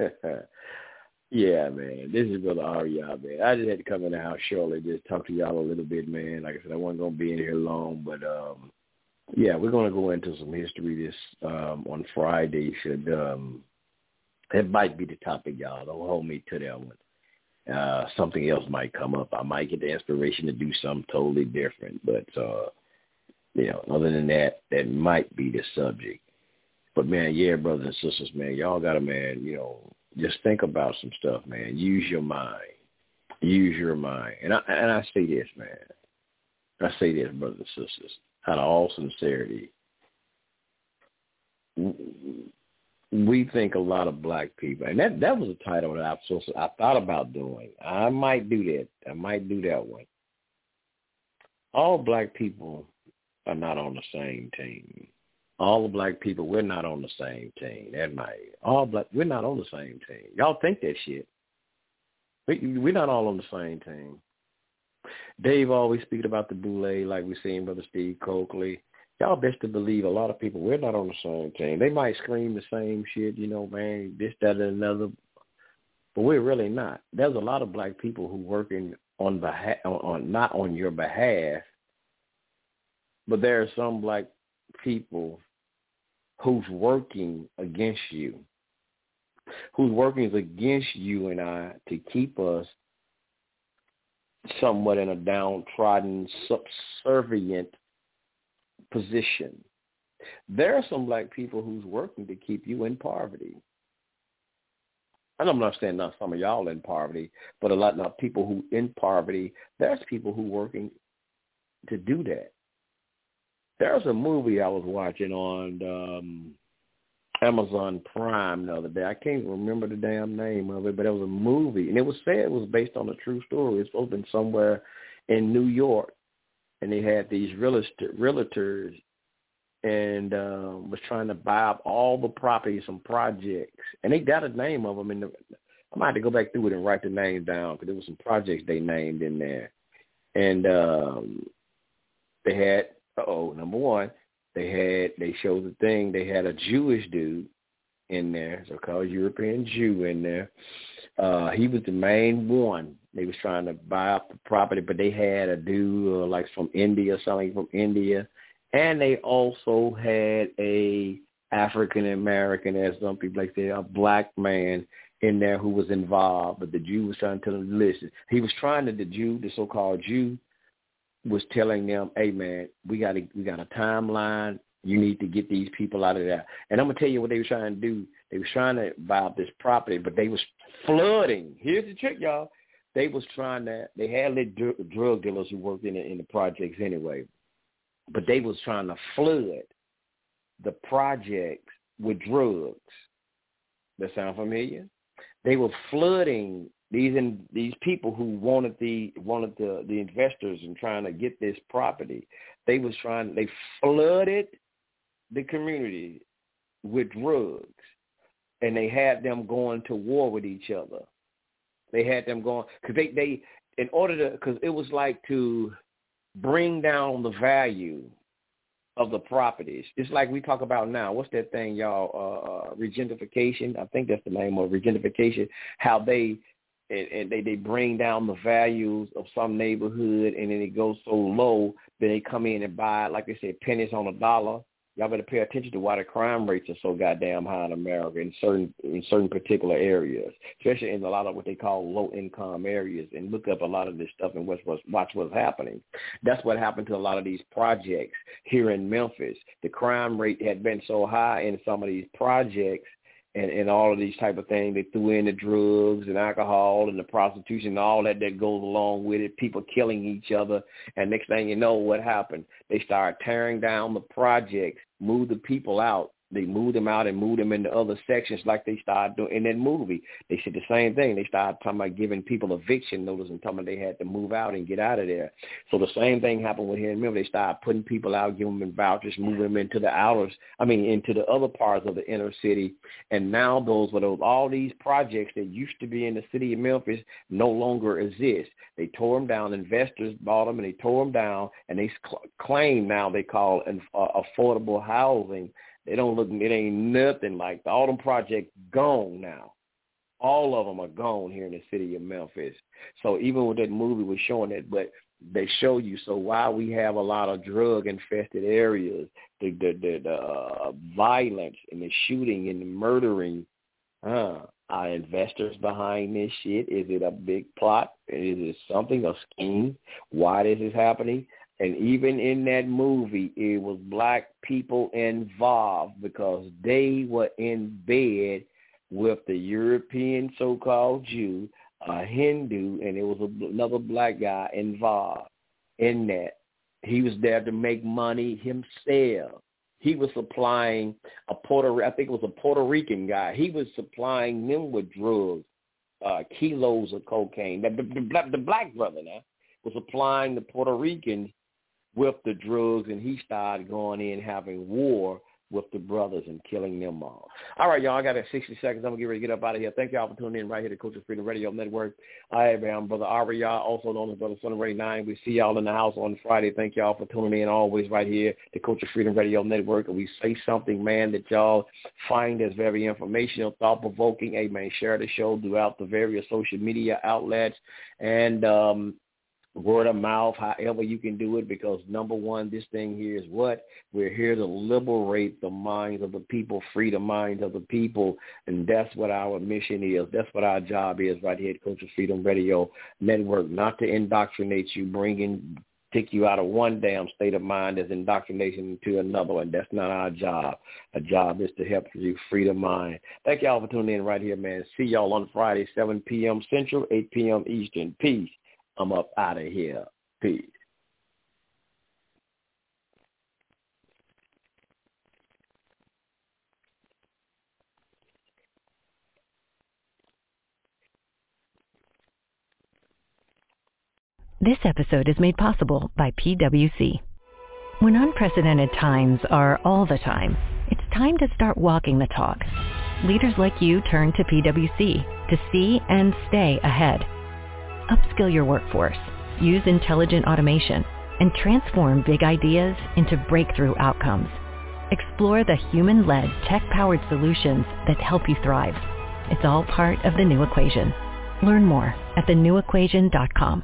yeah, man. This is Brother Aria, man. I just had to come in the house shortly, just talk to y'all a little bit, man. Like I said, I wasn't gonna be in here long, but um yeah, we're gonna go into some history this um on Friday. Should um it might be the topic, y'all. Don't hold me to that one. Uh something else might come up. I might get the inspiration to do something totally different. But uh you know, other than that, that might be the subject. But man, yeah, brothers and sisters, man, y'all gotta, man, you know, just think about some stuff, man. Use your mind. Use your mind. And I and I say this, man. I say this, brothers and sisters, out of all sincerity. We think a lot of black people, and that that was a title that I I thought about doing. I might do that. I might do that one. All black people are not on the same team. All the black people, we're not on the same team. That might all black, we're not on the same team. Y'all think that shit. We, we're not all on the same team. Dave always speaking about the boule like we seen Brother Steve Cokely. Y'all best to believe a lot of people, we're not on the same team. They might scream the same shit, you know, man, this, that, and another, but we're really not. There's a lot of black people who working on behalf, on, on not on your behalf, but there are some black people who's working against you, who's working against you and I to keep us somewhat in a downtrodden, subservient position. There are some black people who's working to keep you in poverty. And I'm not saying not some of y'all in poverty, but a lot of people who in poverty, there's people who working to do that. There's a movie I was watching on um Amazon Prime the other day. I can't remember the damn name of it, but it was a movie, and it was said it was based on a true story. It's be somewhere in New York, and they had these realtors and uh, was trying to buy up all the properties and projects, and they got a name of them. In the, I might have to go back through it and write the names down because there was some projects they named in there, and um, they had one they had they showed the thing. They had a Jewish dude in there, so called European Jew in there. Uh, he was the main one. They was trying to buy up the property, but they had a dude uh, like from India, something from India, and they also had a African American, as some people like say, a black man in there who was involved. But the Jew was trying to tell him, listen, he was trying to the Jew, the so-called Jew, was telling them, "Hey man, we got a we got a timeline. You need to get these people out of there." And I'm gonna tell you what they were trying to do. They were trying to buy up this property, but they was flooding. Here's the trick, y'all. They was trying to. They had little drug dealers who worked in the, in the projects anyway, but they was trying to flood the projects with drugs. That sound familiar? They were flooding these in, these people who wanted the wanted the the investors and trying to get this property, they was trying they flooded the community with drugs, and they had them going to war with each other. They had them going because they they in order to because it was like to bring down the value of the properties. It's like we talk about now. What's that thing, y'all? Uh, uh, regentification. I think that's the name of regentification. How they and, and they they bring down the values of some neighborhood, and then it goes so low, that they come in and buy, like they said, pennies on a dollar. Y'all better pay attention to why the crime rates are so goddamn high in America in certain in certain particular areas, especially in a lot of what they call low income areas. And look up a lot of this stuff and what's watch what's happening. That's what happened to a lot of these projects here in Memphis. The crime rate had been so high in some of these projects and, and all of these type of things. They threw in the drugs and alcohol and the prostitution and all that that goes along with it, people killing each other. And next thing you know, what happened? They started tearing down the projects, move the people out, they moved them out and moved them into other sections like they started doing in that movie. They said the same thing. They started talking about giving people eviction notice and talking about they had to move out and get out of there. So the same thing happened with here in Memphis. They started putting people out, giving them vouchers, moving them into the outers, I mean, into the other parts of the inner city. And now those were those, all these projects that used to be in the city of Memphis no longer exist. They tore them down. Investors bought them and they tore them down and they cl- claim now they call it uh, affordable housing they don't look. It ain't nothing like the, all them projects gone now. All of them are gone here in the city of Memphis. So even with that movie was showing it, but they show you. So why we have a lot of drug infested areas, the the the, the uh, violence and the shooting and the murdering, uh, are investors behind this shit? Is it a big plot? Is it something a scheme? Why this is happening? And even in that movie, it was black people involved because they were in bed with the European so-called Jew, a Hindu, and it was another black guy involved in that. He was there to make money himself. He was supplying a Puerto, I think it was a Puerto Rican guy. He was supplying them with drugs, uh, kilos of cocaine. The, the, the, the black brother now was supplying the Puerto Ricans with the drugs, and he started going in having war with the brothers and killing them all. All right, y'all, I got 60 seconds. I'm going to get ready to get up out of here. Thank y'all for tuning in right here to Culture Freedom Radio Network. I am Brother Aria, also known as Brother Sun Re 9. We see y'all in the house on Friday. Thank y'all for tuning in always right here to Culture Freedom Radio Network. And we say something, man, that y'all find as very informational, thought-provoking. Amen. Share the show throughout the various social media outlets. And um, word of mouth, however you can do it, because number one, this thing here is what? We're here to liberate the minds of the people, free the minds of the people, and that's what our mission is. That's what our job is right here at Culture Freedom Radio Network, not to indoctrinate you, bringing take you out of one damn state of mind as indoctrination to another one. That's not our job. Our job is to help you free the mind. Thank y'all for tuning in right here, man. See y'all on Friday, 7 p.m. Central, 8 p.m. Eastern. Peace. I'm up out of here. Peace. This episode is made possible by PwC. When unprecedented times are all the time, it's time to start walking the talk. Leaders like you turn to PwC to see and stay ahead. Upskill your workforce, use intelligent automation, and transform big ideas into breakthrough outcomes. Explore the human-led, tech-powered solutions that help you thrive. It's all part of the new equation. Learn more at thenewequation.com.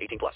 18 plus.